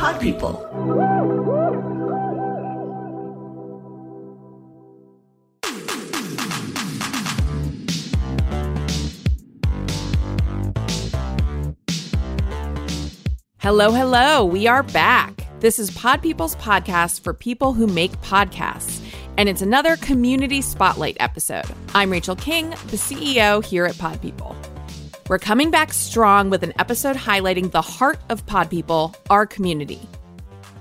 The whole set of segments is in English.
Pod People. Hello, hello. We are back. This is Pod People's podcast for people who make podcasts, and it's another community spotlight episode. I'm Rachel King, the CEO here at Pod People. We're coming back strong with an episode highlighting the heart of Pod People, our community.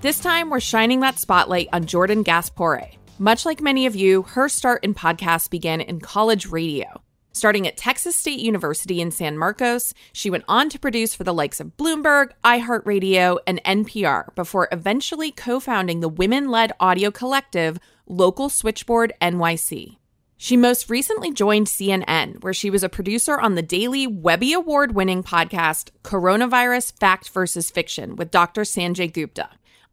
This time, we're shining that spotlight on Jordan Gass-Poore'. Much like many of you, her start in podcasts began in college radio. Starting at Texas State University in San Marcos, she went on to produce for the likes of Bloomberg, iHeartRadio, and NPR before eventually co founding the women led audio collective Local Switchboard NYC. She most recently joined CNN, where she was a producer on the daily Webby Award winning podcast Coronavirus Fact versus Fiction with Dr. Sanjay Gupta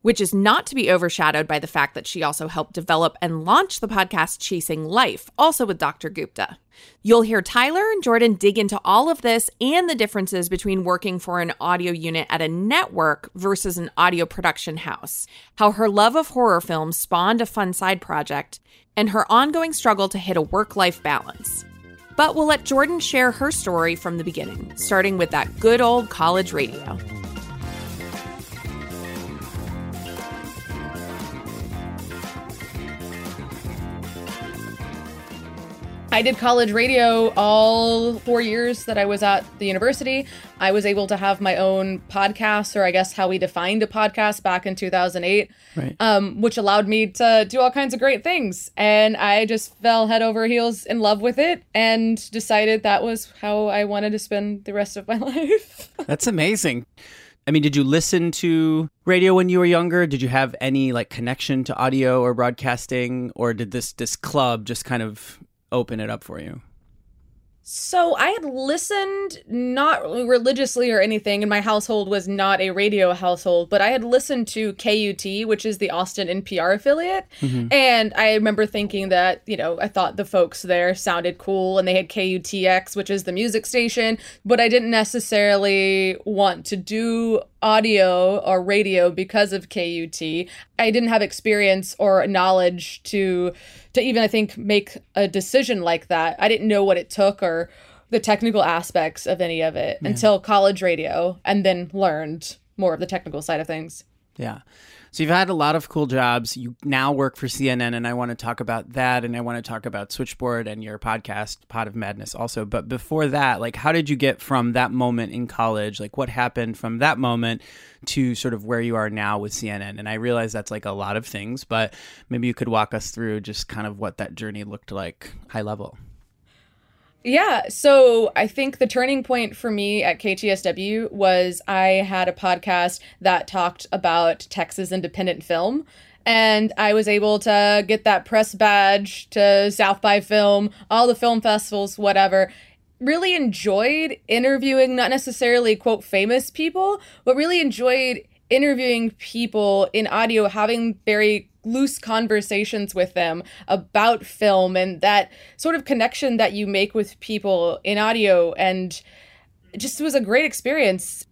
which is not to be overshadowed by the fact that she also helped develop and launch the podcast Chasing Life, also with Dr. Gupta. You'll hear Tyler and Jordan dig into all of this and the differences between working for an audio unit at a network versus an audio production house, how her love of horror films spawned a fun side project, and her ongoing struggle to hit a work life balance. But we'll let Jordan share her story from the beginning, starting with that good old college radio. I did college radio all four years that I was at the university. I was able to have my own podcast, or I guess how we defined a podcast back in 2008, right. um, which allowed me to do all kinds of great things. And I just fell head over heels in love with it and decided that was how I wanted to spend the rest of my life. That's amazing. I mean, did you listen to radio when you were younger? Did you have any like connection to audio or broadcasting, or did this this club just kind of open it up for you? So I had listened not religiously or anything, and my household was not a radio household, but I had listened to KUT, which is the Austin NPR affiliate. Mm-hmm. And I remember thinking that, you know, I thought the folks there sounded cool and they had KUTX, which is the music station, but I didn't necessarily want to do audio or radio because of KUT. I didn't have experience or knowledge to to even I think make a decision like that. I didn't know what it took or the technical aspects of any of it yeah. until college radio and then learned more of the technical side of things. Yeah. So you've had a lot of cool jobs. You now work for CNN, and I want to talk about that, and I want to talk about Switchboard and your podcast, Pod of Madness, also. But before that, like, how did you get from that moment in college? Like, what happened from that moment to sort of where you are now with CNN? And I realize that's like a lot of things, but maybe you could walk us through just kind of what that journey looked like, high level. Yeah, so I think the turning point for me at KTSW was I had a podcast that talked about Texas independent film. And I was able to get that press badge to South by Film, all the film festivals, whatever. Really enjoyed interviewing, not necessarily quote famous people, but really enjoyed interviewing people in audio, having very loose conversations with them about film and that sort of connection that you make with people in audio and just was a great experience.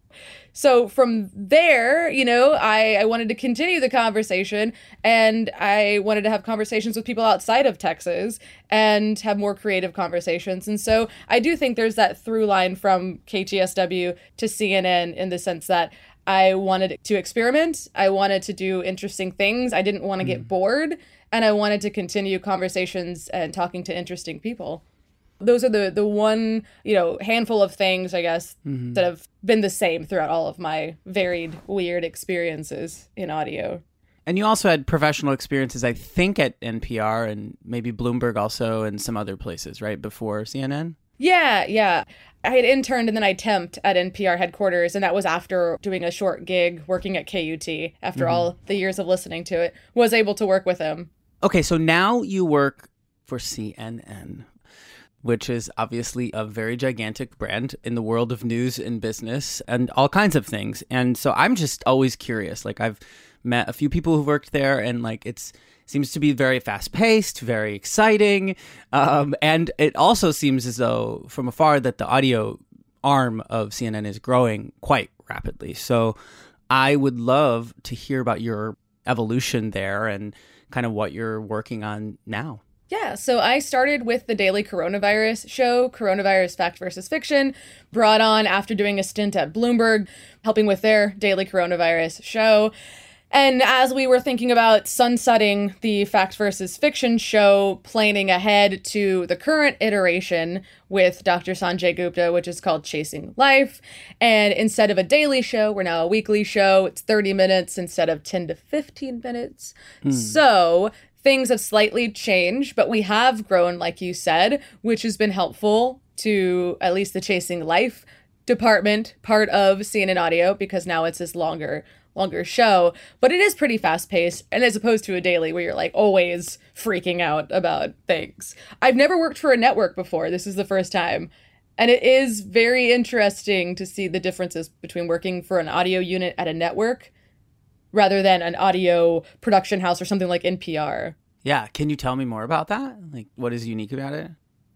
So from there you know I, I wanted to continue the conversation and i wanted to have conversations with people outside of texas and have more creative conversations. And so i do think there's that through line from ktsw to cnn in the sense that I wanted to experiment. I wanted to do interesting things. I didn't want to get mm. bored. And I wanted to continue conversations and talking to interesting people. Those are the the one, you know, handful of things, I guess, mm-hmm. that have been the same throughout all of my varied, weird experiences in audio. And you also had professional experiences, I think, at NPR and maybe Bloomberg also and some other places, right? Before CNN? Yeah, yeah. I had interned and then I temped at NPR headquarters, and that was after doing a short gig working at KUT. After mm-hmm. all the years of listening to it, was able to work with him. Okay, so now you work for CNN, which is obviously a very gigantic brand in the world of news and business and all kinds of things. And so I'm just always curious. Like I've met a few people who've worked there, and like it's seems to be very fast paced, very exciting, um, and it also seems as though from afar that the audio arm of CNN is growing quite rapidly. So I would love to hear about your evolution there and kind of what you're working on now. Yeah, so I started with the daily coronavirus show, Coronavirus Fact versus Fiction, brought on after doing a stint at Bloomberg, helping with their daily coronavirus show. And as we were thinking about sunsetting the fact versus fiction show, planning ahead to the current iteration with Dr. Sanjay Gupta, which is called Chasing Life. And instead of a daily show, we're now a weekly show. It's 30 minutes instead of 10 to 15 minutes. Hmm. So things have slightly changed, but we have grown, like you said, which has been helpful to at least the Chasing Life department part of CNN Audio because now it's this longer longer show, but it is pretty fast paced. And as opposed to a daily where you're like always freaking out about things. I've never worked for a network before. This is the first time. And it is very interesting to see the differences between working for an audio unit at a network rather than an audio production house or something like NPR. Yeah. Can you tell me more about that? Like, what is unique about it?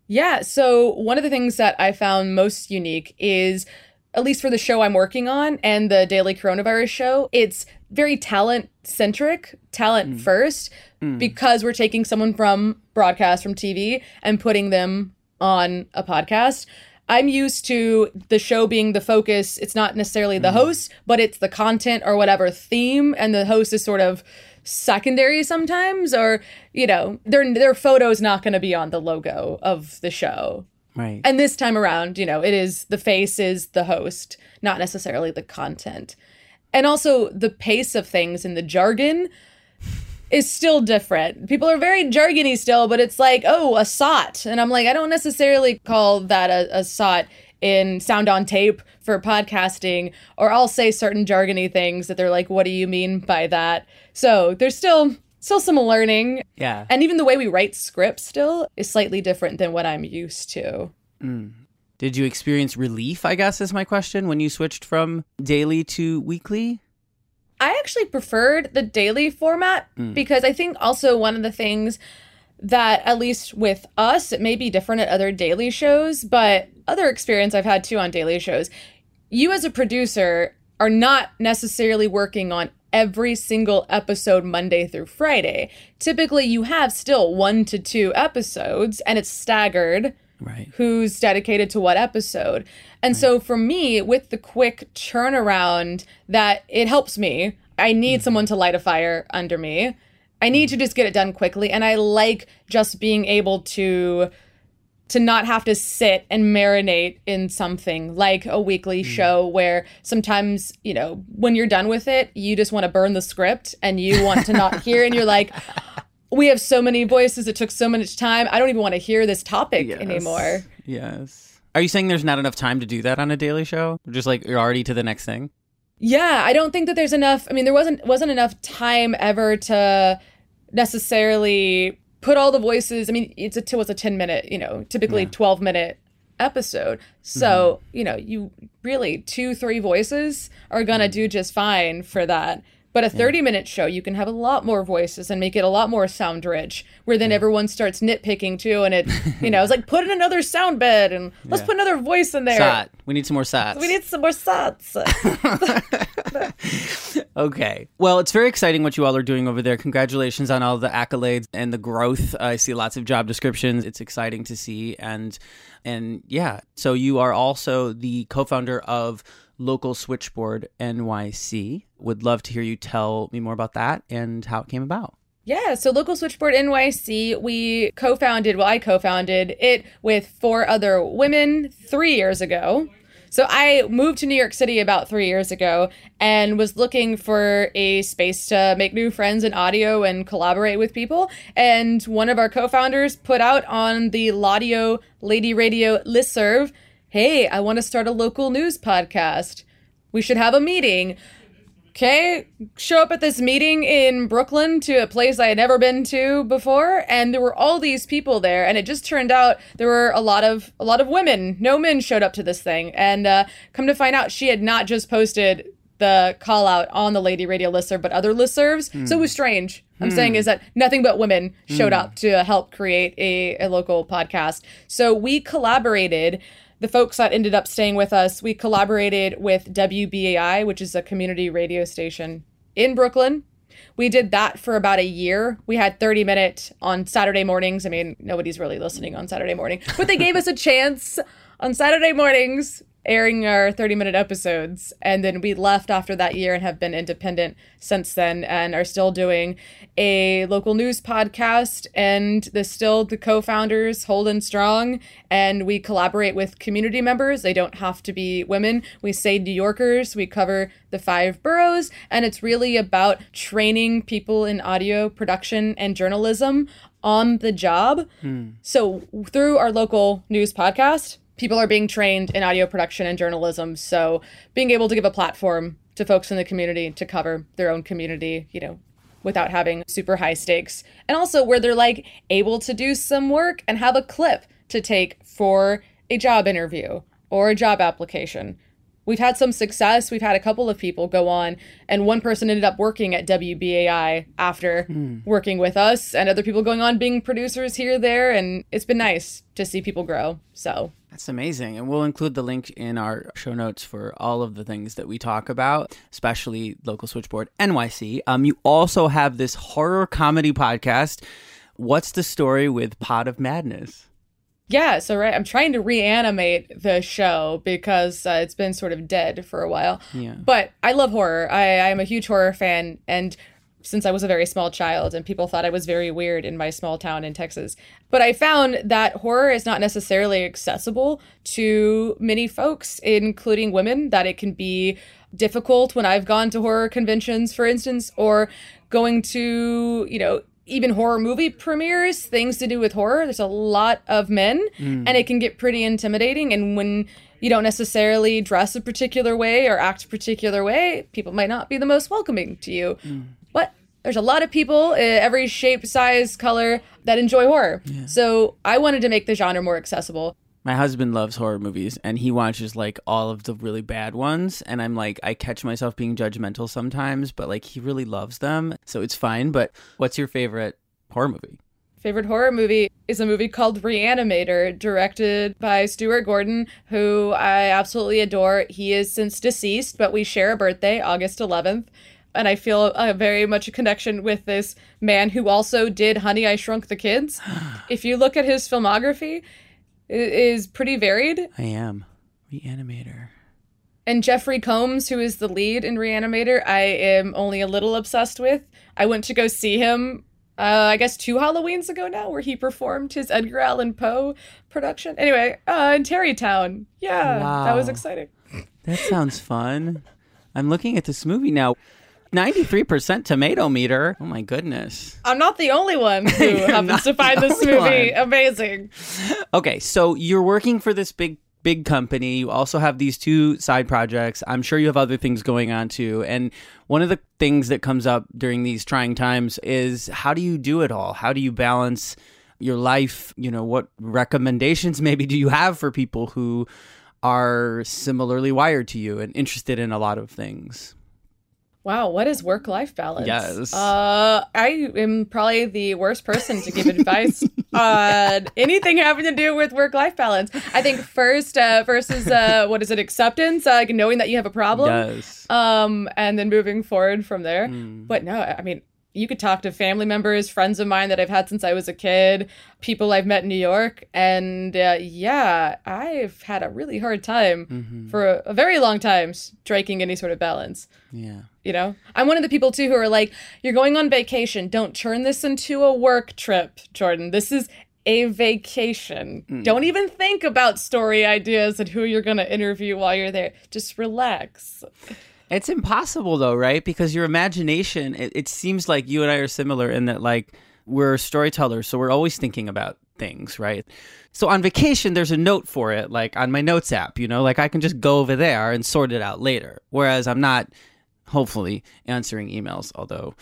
Yeah. So, one of the things that I found most unique is at least for the show I'm working on and the daily coronavirus show, it's very talent centric, talent mm. first, mm. because we're taking someone from broadcast, from TV, and putting them on a podcast. I'm used to the show being the focus. It's not necessarily the mm. host, but it's the content or whatever theme, and the host is sort of secondary sometimes, or you know, their their photo's not going to be on the logo of the show. Right. And this time around, you know, it is the face is the host, not necessarily the content. And also the pace of things and the jargon is still different. People are very jargony still, but it's like, oh, a SOT. And I'm like, I don't necessarily call that a, a SOT in sound on tape for podcasting, or I'll say certain jargony things that they're like, what do you mean by that? So there's still still some learning. Yeah. And even the way we write scripts still is slightly different than what I'm used to. Mm. Did you experience relief, I guess, is my question, when you switched from daily to weekly? I actually preferred the daily format mm. because I think also one of the things that, at least with us, it may be different at other daily shows, but other experience I've had too on daily shows, you as a producer are not necessarily working on every single episode Monday through Friday. Typically, you have still one to two episodes and it's staggered. Right. Who's dedicated to what episode. And right. so for me, with the quick turnaround, that it helps me. I need mm-hmm. someone to light a fire under me. I need mm-hmm. to just get it done quickly. And I like just being able to to not have to sit and marinate in something like a weekly mm. show where sometimes, you know, when you're done with it, you just want to burn the script and you want to not hear and you're like we have so many voices it took so much time. I don't even want to hear this topic yes. anymore. Yes. Are you saying there's not enough time to do that on a daily show? Just like you're already to the next thing? Yeah, I don't think that there's enough. I mean, there wasn't wasn't enough time ever to necessarily put all the voices. I mean, it's a it was a ten minute, you know, typically yeah. twelve minute episode. So mm-hmm. you know, you really two three voices are gonna mm-hmm. do just fine for that. But a 30 minute show, you can have a lot more voices and make it a lot more sound rich, where then everyone starts nitpicking too. And it, you know, it's like put in another sound bed and let's put another voice in there. SOT. We need some more SOTs. We need some more SOTs. okay. Well, it's very exciting what you all are doing over there. Congratulations on all the accolades and the growth. I see lots of job descriptions. It's exciting to see. And, and yeah, so you are also the co founder of Local Switchboard NYC. Would love to hear you tell me more about that and how it came about. Yeah, so Local Switchboard NYC, we co founded, well, I co founded it with four other women three years ago. So I moved to New York City about three years ago and was looking for a space to make new friends in audio and collaborate with people. And one of our co founders put out on the Laudio Lady Radio listserv hey, I want to start a local news podcast. We should have a meeting. Okay, show up at this meeting in Brooklyn to a place I had never been to before, and there were all these people there, and it just turned out there were a lot of a lot of women. No men showed up to this thing, and uh, come to find out, she had not just posted the call out on the Lady Radio listserv, but other listservs. Mm. So it was strange. I'm mm. saying is that nothing but women showed mm. up to help create a, a local podcast. So we collaborated the folks that ended up staying with us, we collaborated with WBAI, which is a community radio station in Brooklyn. We did that for about a year. We had 30 minute on Saturday mornings. I mean, nobody's really listening on Saturday morning, but they gave us a chance on Saturday mornings airing our 30 minute episodes. And then we left after that year and have been independent since then and are still doing a local news podcast. And the still the co founders, holding strong. And we collaborate with community members. They don't have to be women. We say New Yorkers. We cover the five boroughs. And it's really about training people in audio production and journalism on the job. Hmm. So through our local news podcast, people are being trained in audio production and journalism. So being able to give a platform to folks in the community to cover their own community, you know, without having super high stakes. And also where they're like able to do some work and have a clip to take for a job interview or a job application we've had some success. We've had a couple of people go on, and one person ended up working at WBAI after mm. working with us, and other people going on being producers here, there, and it's been nice to see people grow. So that's amazing. And we'll include the link in our show notes for all of the things that we talk about, especially Local Switchboard NYC. Um, you also have this horror comedy podcast. What's the story with Pod of Madness? Yeah, so right, I'm trying to reanimate the show because uh, it's been sort of dead for a while. Yeah. But I love horror. I I'm a huge horror fan, and since I was a very small child, and people thought I was very weird in my small town in Texas. But I found that horror is not necessarily accessible to many folks, including women. That it can be difficult when I've gone to horror conventions, for instance, or going to you know even horror movie premieres, things to do with horror, there's a lot of men mm. and it can get pretty intimidating. And when you don't necessarily dress a particular way or act a particular way, people might not be the most welcoming to you. Mm. There's a lot of people, uh, every shape, size, color, that enjoy horror. Yeah. So I wanted to make the genre more accessible. My husband loves horror movies and he watches like all of the really bad ones. And I'm like, I catch myself being judgmental sometimes, but like he really loves them. So it's fine. But what's your favorite horror movie? Favorite horror movie is a movie called Reanimator, directed by Stuart Gordon, who I absolutely adore. He is since deceased, but we share a birthday, August 11th and I feel a very much a connection with this man who also did Honey I Shrunk the Kids. if you look at his filmography, is pretty varied. I am. Reanimator. And Jeffrey Combs, who is the lead in Reanimator, I am only a little obsessed with. I went to go see him, uh, I guess, two Halloweens ago now, where he performed his Edgar Allan Poe production. Anyway, uh, in Tarrytown. Yeah, wow. that was exciting. That sounds fun. I'm looking at this movie now. 93% tomato meter. Oh my goodness. I'm not the only one who happens to find this movie one. amazing. Okay, so you're working for this big big company. You also have these two side projects. I'm sure you have other things going on too. And one of the things that comes up during these trying times is how do you do it all? How do you balance your life? You know, what recommendations maybe do you have for people who are similarly wired to you and interested in a lot of things? Wow, what is work life balance? Yes. Uh, I am probably the worst person to give advice on anything having to do with work life balance. I think first, uh, versus uh, what is it, acceptance, uh, like knowing that you have a problem. Yes. Um, and then moving forward from there. Mm. But no, I mean, you could talk to family members, friends of mine that I've had since I was a kid, people I've met in New York, and uh, yeah, I've had a really hard time mm-hmm. for a, a, very long time striking any sort of balance. Yeah. You know, I'm one of the people too who are like, you're going on vacation. Don't turn this into a work trip, Jordan. This is a vacation. Mm. Don't even think about story ideas and who you're going to interview while you're there. Just relax. It's impossible though, right? Because your imagination, it, it seems like you and I are similar in that like we're storytellers, so we're always thinking about things, right? So on vacation, there's a note for it, like on my notes app, you know, like I can just go over there and sort it out later. Whereas I'm not, hopefully, answering emails, although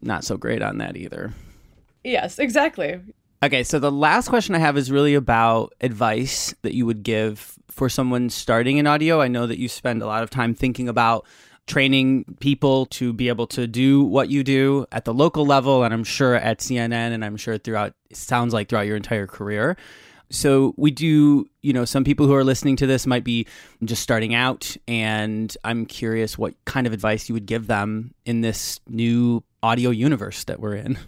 not so great on that either. Yes, exactly. Okay, so the last question I have is really about advice that you would give for someone starting in audio. I know that you spend a lot of time thinking about training people to be able to do what you do at the local level, and I'm sure at CNN, and I'm sure throughout, it sounds like throughout your entire career. So we do, you know, some people who are listening to this might be just starting out, and I'm curious what kind of advice you would give them in this new audio universe that we're in.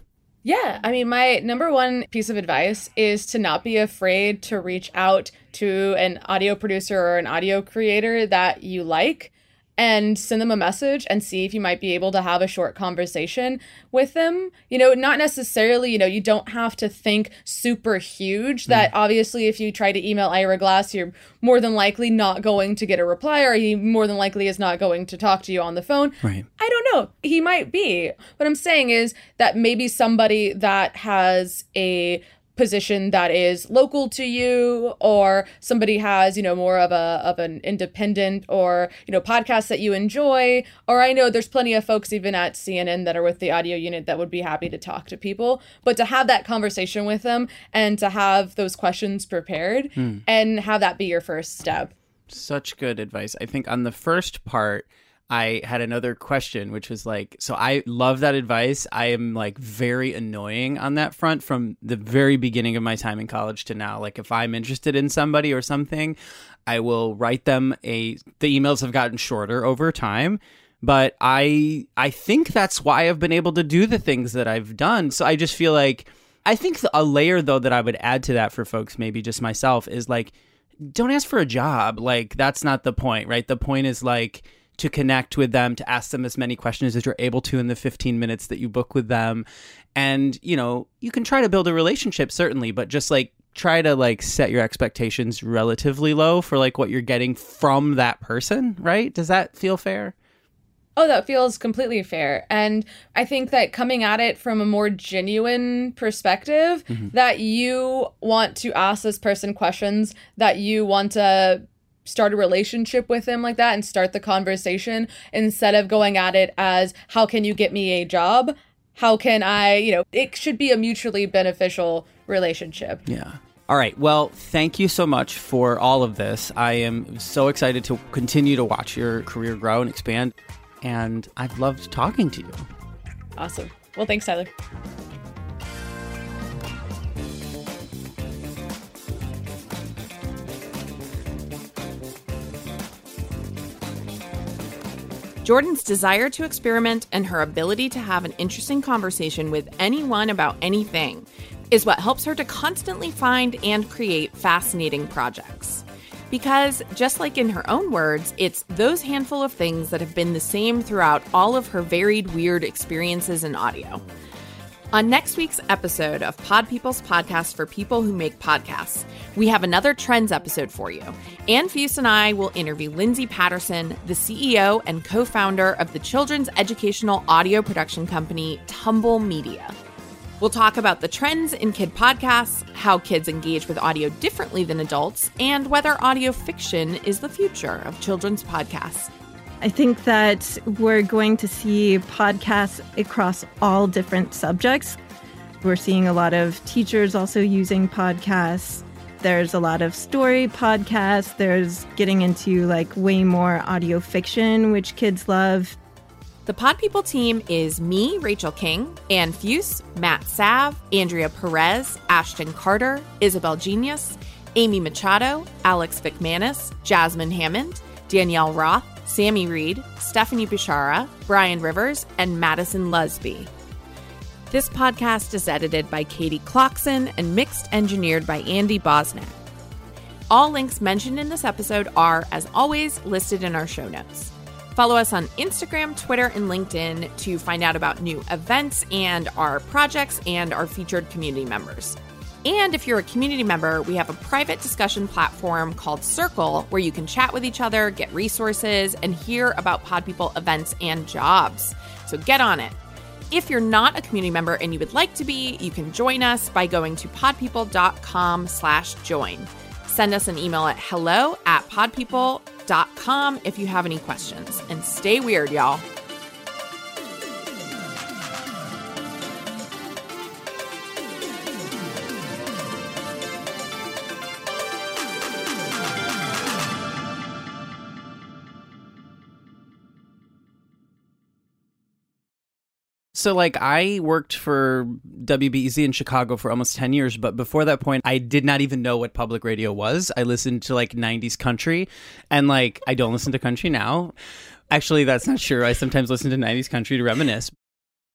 Yeah, I mean, my number one piece of advice is to not be afraid to reach out to an audio producer or an audio creator that you like and send them a message and see if you might be able to have a short conversation with them. You know, not necessarily, you know, you don't have to think super huge that mm. obviously if you try to email Ira Glass, you're more than likely not going to get a reply or he more than likely is not going to talk to you on the phone. Right. I don't know. He might be. What I'm saying is that maybe somebody that has a position that is local to you or somebody has you know more of a of an independent or you know podcast that you enjoy. Or i know there's plenty of folks even at cnn that are with the audio unit that would be happy to talk to people. But to have that conversation with them and to have those questions prepared hmm. and have that be your first step. Such good advice. I think on the first part I had another question, which was like, so I love that advice. I am like very annoying on that front from the very beginning of my time in college to now. Like, if I'm interested in somebody or something, I will write them a. The emails have gotten shorter over time, but I I think that's why I've been able to do the things that I've done. So I just feel like I think a layer though that I would add to that for folks, maybe just myself, is like, don't ask for a job. Like that's not the point, right? The point is like to connect with them, to ask them as many questions as you're able to in the 15 minutes that you book with them. And, you know, you can try to build a relationship, certainly, but just like try to like set your expectations relatively low for like what you're getting from that person, right? Does that feel fair? Oh, that feels completely fair. And I think that coming at it from a more genuine perspective, mm-hmm. that you want to ask this person questions that you want to start a relationship with him like that and start the conversation instead of going at it as how can you get me a job how can i you know it should be a mutually beneficial relationship yeah all right. Well, thank you so much for all of this. I am so excited to continue to watch your career grow and expand. And I've loved talking to you. Awesome. Well, thanks, Tyler. Jordan's desire to experiment and her ability to have an interesting conversation with anyone about anything is what helps her to constantly find and create fascinating projects. Because, just like in her own words, it's those handful of things that have been the same throughout all of her varied, weird experiences in audio. On next week's episode of Pod People's podcast for people who make podcasts, we have another trends episode for you. Ann Fuse and I will interview Lindsay Patterson, the CEO and co founder of the children's educational audio production company Tumble Media. We'll talk about the trends in kid podcasts, how kids engage with audio differently than adults, and whether audio fiction is the future of children's podcasts. I think that we're going to see podcasts across all different subjects. We're seeing a lot of teachers also using podcasts. There's a lot of story podcasts. There's getting into like way more audio fiction, which kids love. The Pod People team is me, Rachel King, Ann Fuse, Matt Sav, Andrea Perez, Ashton Carter, Isabel Genius, Amy Machado, Alex McManus, Jasmine Hammond, Danielle Roth, Sammy Reed, Stephanie Bishara, Brian Rivers, and Madison Lusby. This podcast is edited by Katie Clarkson and mixed engineered by Andy Bosnack. All links mentioned in this episode are, as always, listed in our show notes. Follow us on Instagram, Twitter, and LinkedIn to find out about new events and our projects and our featured community members. And if you're a community member, we have a private discussion platform called Circle where you can chat with each other, get resources, and hear about Pod People events and jobs. So get on it. If you're not a community member and you would like to be, you can join us by going to podpeople.com slash join. Send us an email at hello at podpeople.com if you have any questions. And stay weird, y'all. So, like, I worked for WBEZ in Chicago for almost 10 years, but before that point, I did not even know what public radio was. I listened to like 90s country, and like, I don't listen to country now. Actually, that's not true. I sometimes listen to 90s country to reminisce.